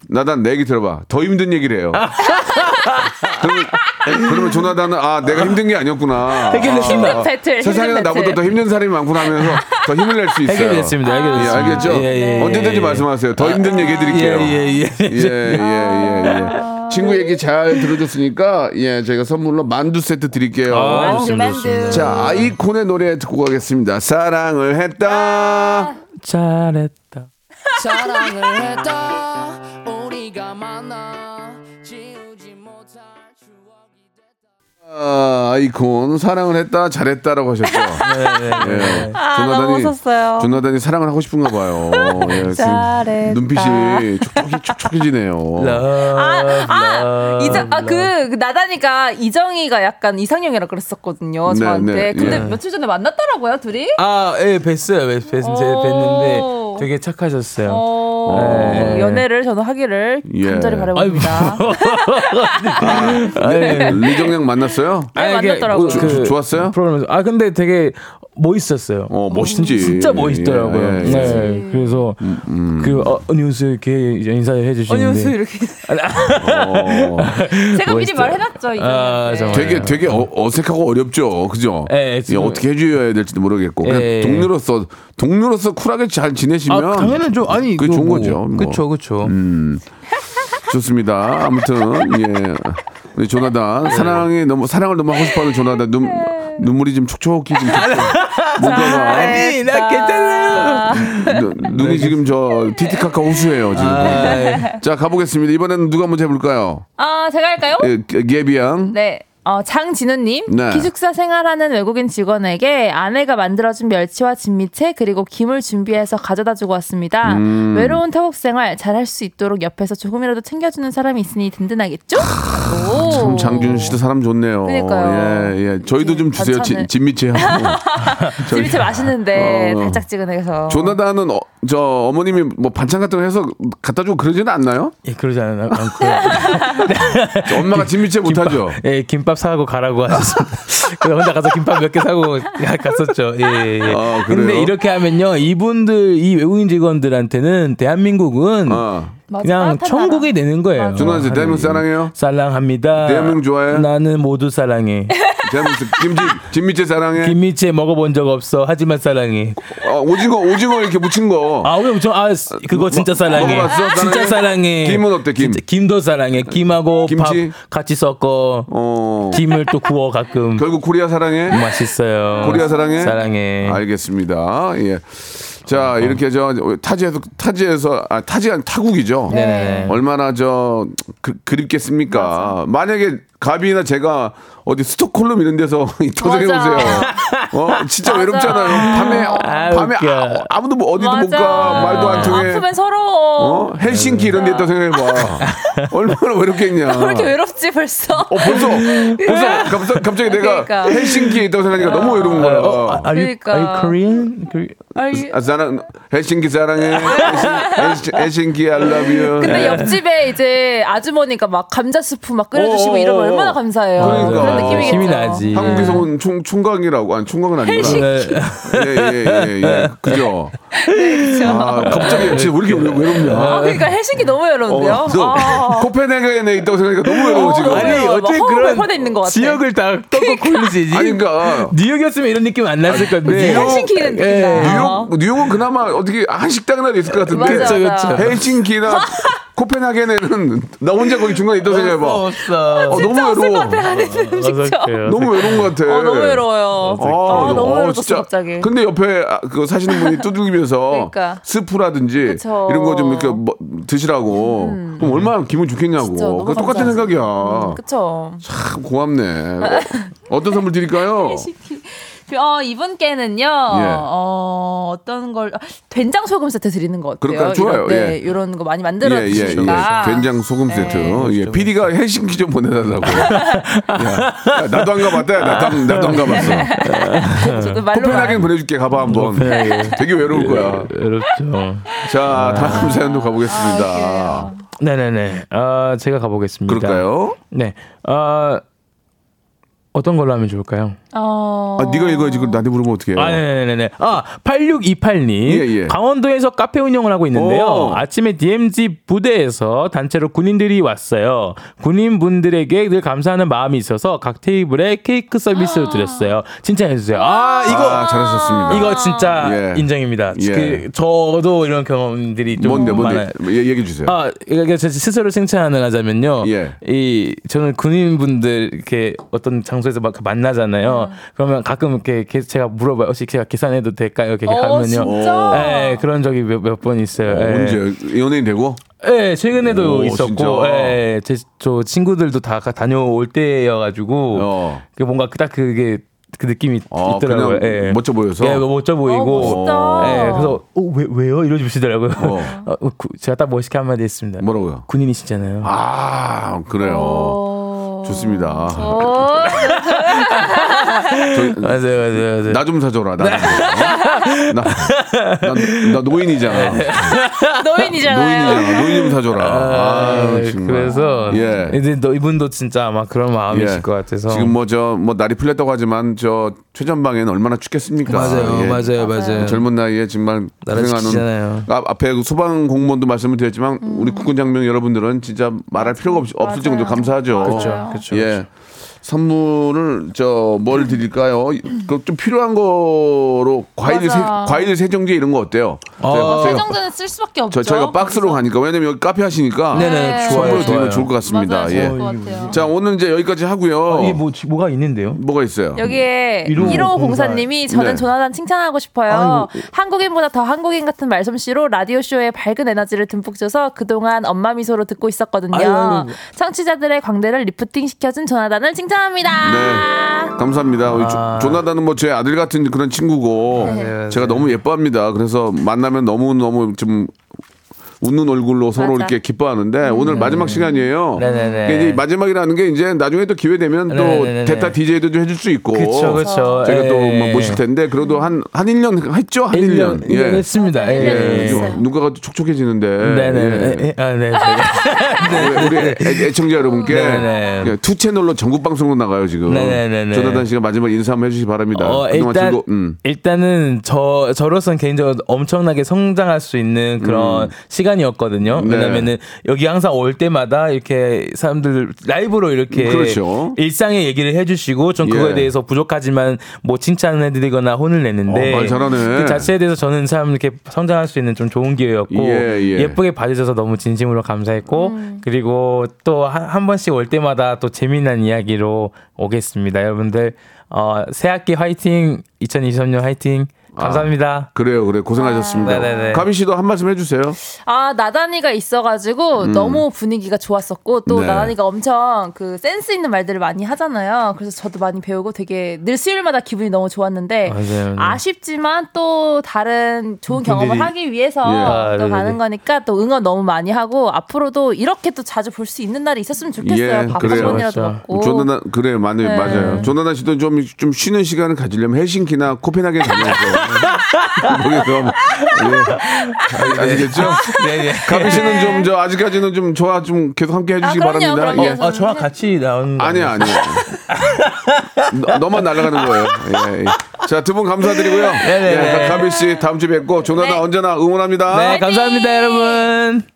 나단 내 얘기 들어봐 더 힘든 얘기를 해요. 그러면, 그러면 조나단은 아 내가 힘든 게 아니었구나. 해결됐습니다. 아, 배틀, 세상에 힘든 나보다. 더 힘든 사람이 많구나 하면서 더 힘을 낼 수 있어요. 해결됐습니다. 예, 해결됐습니다. 알겠죠? 예, 예, 예, 언제든지 예. 말씀하세요. 더 힘든 얘기 해드릴게요. 예, 예, 예. 예, 예, 예, 예. 친구 얘기 잘 들어줬으니까 예, 저희가 선물로 만두 세트 드릴게요. 아, 좋습니다. 좋습니다. 자, 아이콘의 노래 듣고 가겠습니다. 사랑을 했다. 잘했다. 사랑을 했다 우리가 만나 아, 아이콘 사랑을 했다 잘했다라고 하셨죠. 예. 아, 너무 웃었어요. 조나단이 사랑을 하고 싶은가 봐요. 예, 잘했다. 눈빛이 촉촉해, 촉촉해지네요. 아, 아, 이정, 아, 그, 그 나다니까 이정희가 약간 이상형이라 그랬었거든요, 네, 저한테. 네, 근데 예. 며칠 전에 만났더라고요, 둘이? 아, 예, 뵀어요. 뵀, 뵀. 뵀는데 되게 착하셨어요. 어, 네. 연애를 저는 하기를 예. 간절히 바라봅니다. 네. 리정양 만났어요? 네, 만났더라고요. 조- 조- 좋았어요? 프로그램에서. 아, 근데 되게 멋있었어요. 어, 멋있지. 진짜 멋있더라고요. 예, 예, 예. 네, 그래서 그 어, 뉴스 이렇게 인사를 해 주시는데. 언니스 이렇게. 어, 제가 미리 멋있어요. 말해 놨죠, 이정희. 아, 정말. 되게 되게 어, 어색하고 어렵죠, 그죠? 예, 예, 지금- 어떻게 해 줘야 될지도 모르겠고 그냥 예. 동료로서 동료로서 쿨하게 잘 지내시면 아, 당연히 좀 아니 그게 그거 좋은 뭐, 거죠. 뭐. 그쵸, 그쵸. 음, 좋습니다. 아무튼 예, 우리 조나단 사랑이 너무 사랑을 너무 하고 싶어하는 조나단 눈 눈물이 좀 촉촉히 좀 뭔가가 아니, 나 괜찮아요. 눈- 눈이 지금 저 티티카카 호수예요 지금. 아, 자 가보겠습니다. 이번에는 누가 먼저 해볼까요? 아, 제가 할까요? 예, 게비양. 네. 어, 장진우님 네. 기숙사 생활하는 외국인 직원에게 아내가 만들어준 멸치와 진미채 그리고 김을 준비해서 가져다주고 왔습니다. 음. 외로운 태국 생활 잘할 수 있도록 옆에서 조금이라도 챙겨주는 사람이 있으니 든든하겠죠? 오. 참 장준 씨도 사람 좋네요. 그러니까요. 예, 예. 저희도 좀 주세요. 진. 진미채하고. 진미채 맛있는데 어. 달짝지근해서. 조나단은 어, 저 어머님이 뭐 반찬 같은 거 해서 갖다 주고 그러지는 않나요? 예, 그러지 않- 않고. 저 엄마가 진미채 못하죠. 예, 김밥 사고 가라고 하셨습니다. 그래서 혼자 가서 김밥 몇 개 사고 갔었죠. 예, 예. 예. 아? 근데 이렇게 하면요, 이분들, 이 외국인 직원들한테는 대한민국은 어. 맞아, 그냥 천국이 되는 거예요. 준환 씨 대한민국 사랑해요? 사랑합니다. 대한민국 좋아해? 나는 모두 사랑해. 대한민국 김치 진미채 사랑해. 진미채 먹어본 적 없어. 하지만 사랑해. 어, 오징어 오징어 이렇게 무친 거. 아, 왜 저, 아, 그거 진짜 사랑해. 먹어봤어? 진짜 사랑해. 김은 어때, 김? 진짜 김도 사랑해. 김하고 김치? 밥 같이 섞어. 어. 김을 또 구워 가끔. 결국 코리아 사랑해. 맛있어요. 코리아 사랑해. 사랑해. 알겠습니다. 예. 자 이렇게 저 타지에서 타지에서 아 타지 안 타국이죠. 네네. 얼마나 저 그, 그립겠습니까. 만약에 가비나 제가 어디 스톡홀름 이런 데서 도전해. 보세요. 어 진짜 맞아. 외롭잖아요. 밤에 어, 아, 밤에. 아무도 뭐 어디도 못. 가 말도 안 통해. 아프면 서러워. 어? 헬싱키 이런 데 있다 생각해 봐. 얼마나 외롭겠냐. 왜 이렇게 외롭지 벌써? 어 벌써 벌써 갑자기, 갑자기 내가 그러니까. 헬싱키에 있다고 생각하니까 너무 외로운 거야. 어, 아, are you, 그러니까. are you Korean? Korea- 아이, 아, 사랑 헬싱키 사랑해. 헬싱- 헬싱키 I love you. 근데 예. 옆집에 이제 아주머니가 막 감자 스프 막 끓여주시고 어, 이러면 어, 얼마나 감사해요. 그러니까. 런 느낌이겠죠. 힘이 나지. 한국에서 온 총, 총각이라고 아니 총각은 아니구나. 예예예 예, 예. 그죠. 아 갑자기 진짜 왜 이렇게 외- 외롭냐. 아, 그러니까 헬싱키 너무 외로운데요? 어, 너 아. 코펜하겐에 있다고 생각하니까 너무 외로워 지금. 아니 외로워. 어떻게 막 그런 허브에 있는 것 같아. 지역을 다 꺾어 굴리지? 아니 그러니까 뉴욕이었으면 이런 느낌 안 났을 건데. 헬싱키는 예. 뉴욕 뉴욕은 그나마 어떻게 한 식당이라도 있을 것 같은데. 맞아, 그쵸, 맞아. 그쵸. 헬싱키나 코펜하겐에는 나 혼자 거기 중간에 있다고 생각해봐. 없어. 어, 너무 외로워. 음식점. 너무 외로운 것 같아. 어, 너무 외로워요. 아, 너무 어, 외로웠어, 갑자기. 근데 옆에 아, 그거 사시는 분이 두들기면서 그러니까. 스프라든지 그쵸. 이런 거 좀 이렇게 뭐 드시라고. 그럼 얼마나 기분 좋겠냐고. 음. 그 똑같은. 생각이야. 그쵸. 참 고맙네. 어, 떤 선물 드릴까요? 어, 이분께는요, 예. 어, 어떤 걸, 아, 된장 소금 세트 드리는 거 어때요? 그럴까요? 좋아요. 이런, 네, 예. 이런 거 많이 예, 만들어 예, 예. 주시니까. 된장 소금 세트. 네. 예. PD가 헬싱키 좀 보내달라고. 야, 야, 나도 안 가봤다. 야, 나도, 안- 나도 안 가봤어. 저도 말로 코펜하겐 보내줄게. 가봐 한번. 코펜하겐. 되게 외로울 거야. 외롭죠. 자, 다음 사연도 가보겠습니다. 아, 네네네. 아 제가 가보겠습니다. 그럴까요? 네. 아 어 떤 걸로 하면 좋을까요? 어, 아, 네가 이거 지금 나한테 물으면 어떡해요? 아, 네네네. 아, 8628님. 예, 예. 강원도에서 카페 운영을 하고 있는데요. 오. 아침에 DMZ 부대에서 단체로 군인들이 왔어요. 군인분들에게 늘 감사하는 마음이 있어서 각 테이블에 케이크 서비스를 드렸어요. 칭찬해주세요. 아, 이거. 아, 잘하셨습니다. 이거 진짜 예. 인정입니다. 예. 그, 저도 이런 경험들이 좀 뭔데, 뭔데? 많아요. 예, 얘기해 주세요. 아, 이게 제 스스로 칭찬을 하자면요. 예. 이 저는 군인분들 이렇게 어떤 장소 에서 막 만나잖아요. 그러면 가끔 이렇게 게- 제가 물어봐요. 혹시 제가 계산해도 될까요? 이렇게 어, 하면요. 진짜? 네, 그런 적이 몇번 있어요. 어, 예. 언제 연예인 되고? 네, 최근에도 오, 있었고? 예, 제, 저 친구들도 다 가- 다녀올 때여가지고, 어. 그 뭔가 딱 그게 그 느낌이 아, 있더라고요. 그냥 예. 멋져 보여서? 예, 멋져 보이고. 어, 멋있다. 예, 그래서 어, 왜 왜요? 이러시더라고요. 어. 어, 구- 제가 딱 멋있게 한마디 했습니다. 뭐라고요? 군인이시잖아요. 아, 그래요. 어, 좋습니다. 어, 저- 맞아요, 맞아요, 맞아요. 나 좀 사줘라. 나, 좀. 어? 나, 나, 나 노인이잖아. 노인이잖아요. 노인이잖아. 노인 좀 사줘라. 아, 아, 정말. 그래서 예. 이제 너 이분도 진짜 아마 그런 마음이실 예. 것 같아서 지금 뭐 저 뭐 날이 풀렸다고 하지만 저 최전방에는 얼마나 춥겠습니까? 맞아요, 예. 맞아요, 맞아요. 젊은 나이에 정말 고생하는. 아, 앞에 그 소방 공무원도 말씀을 드렸지만 음. 우리 국군 장병 여러분들은 진짜 말할 필요가 없, 없을 정도로 감사하죠. 그렇죠, 그렇죠. 예. 선물을 저 뭘 드릴까요? 그좀 필요한 거로 과일 세. 과일 세정제 이런 거 어때요? 어, 저희가- 세정제는 쓸 수밖에 없죠. 저, 저희가 박스로. 가니까 왜냐면 여기 카페 하시니까 네네, 좋아요, 선물로 드리면 좋아요. 좋을 것 같습니다. 맞아요, 예. 좋을 것 같아요. 자 오늘 이제 여기까지 하고요. 이게 뭐 뭐가 있는데요? 뭐가 있어요? 여기에 1504. 1504님이 저는 네. 조나단 칭찬하고 싶어요. 한국인보다 더 한국인 같은 말솜씨로 라디오 쇼에 밝은 에너지를 듬뿍 줘서 그동안 엄마 미소로 듣고 있었거든요. 아이고, 아이고. 청취자들의 광대를 리프팅 시켜준 조나단을 칭찬 합니다. 네. 감사합니다. 우리 아. 조, 조나단은 뭐 제 아들 같은 그런 친구고 네, 제가 네. 너무 예뻐합니다. 그래서 만나면 너무 너무 좀 웃는 얼굴로 서로 맞아. 이렇게 기뻐하는데 오늘 마지막 시간이에요. 음. 네네네. 이게 이제 마지막이라는 게 이제 나중에 또 기회 되면 또 네네네. 대타 DJ도 좀 해줄 수 있고 그렇죠, 그렇죠. 제가 또뭐 모실 텐데 그래도 한 한 1년 했죠? 한 1년. 1년, 1년 했습니다. 예. 예, 예. 좀 눈가가 촉촉해지는데. 네네. 예. 예. 아, 네. 우리, 우리 애, 애청자 여러분께 네네. 예, two 채널로 전국 방송으로 나가요 지금. 네네네네. 조나단 씨가 마지막 인사 한번 해주시기 바랍니다. 어, 일단 즐거, 음. 일단은 저 저로서는 개인적으로 엄청나게 성장할 수 있는 그런 시간 이었거든요. 네. 왜냐면은 여기 항상 올 때마다 이렇게 사람들 라이브로 이렇게 그렇죠. 일상의 얘기를 해주시고 전 그거에 예. 대해서 부족하지만 뭐 칭찬해드리거나 혼을 내는데 어. 그 자체에 대해서 저는 사람 이렇게 성장할 수 있는 좀 좋은 기회였고 예, 예. 쁘게 봐주셔서 너무 진심으로 감사했고 음. 그리고 또 한 번씩 올 때마다 또 재미난 이야기로 오겠습니다. 여러분들 어, 새 학기 화이팅 2023년 화이팅 감사합니다. 그래요, 그래 고생하셨습니다. 아, 네네네. 가빈 씨도 한 말씀 해주세요. 아 나단이가 있어가지고 너무 분위기가 좋았었고 또 음. 네. 나단이가 엄청 그 센스 있는 말들을 많이 하잖아요. 그래서 저도 많이 배우고 되게 늘 수요일마다 기분이 너무 좋았는데 맞아요, 네. 아쉽지만 또 다른 좋은 경험을 하기 위해서 예. 아, 또 네네네. 가는 거니까 또 응원 너무 많이 하고 앞으로도 이렇게 또 자주 볼 수 있는 날이 있었으면 좋겠어요. 예, 밥 그래요. 한 번이라도 그렇죠. 먹고. 조나단 그래 맞아요, 네. 맞아요. 조나단 씨도 좀좀 쉬는 시간을 가지려면 헬싱키나 코펜하겐 다녀오세요. 거기 좀 예. 아시겠죠? 네네. 가빈 씨는 좀 저 아직까지는 좀 저와 좀 계속 함께 해주시기 아, 그럼요, 바랍니다. 그럼요. 예. 아, 저랑 같이 나오는 거 아니야, 아니야. 너, 너만 날아가는 거예요. 예, 예. 자, 두 분 감사드리고요. 네네. 예, 가빈 씨 다음 주에 뵙고 조나단 네. 언제나 응원합니다. 네, 감사합니다, 여러분.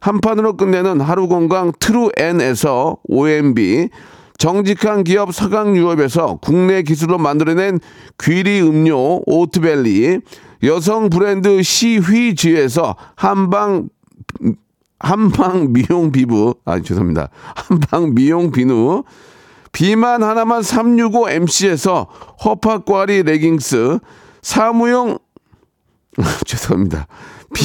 한 판으로 끝내는 하루 건강 트루엔에서 OMB, 정직한 기업 서강유업에서 국내 기술로 만들어낸 귀리 음료 오트벨리, 여성 브랜드 시휘즈에서 한방 한방 미용 비부 아 죄송합니다. 한방 미용 비누 비만 하나만 365 MC에서 허파과리 레깅스 사무용 죄송합니다. 비,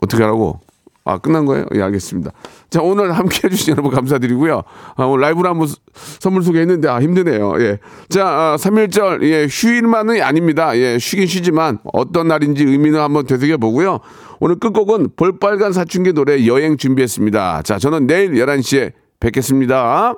어떻게 하라고? 아, 끝난 거예요? 예, 알겠습니다. 자, 오늘 함께 해주신 여러분 감사드리고요. 아, 오늘 라이브로 한번 수- 선물 소개했는데, 아, 힘드네요. 예. 자, 아, 3일절, 예, 휴일만은 아닙니다. 예, 쉬긴 쉬지만 어떤 날인지 의미는 한번 되새겨보고요. 오늘 끝곡은 볼빨간 사춘기 노래 여행 준비했습니다. 자, 저는 내일 11시에 뵙겠습니다.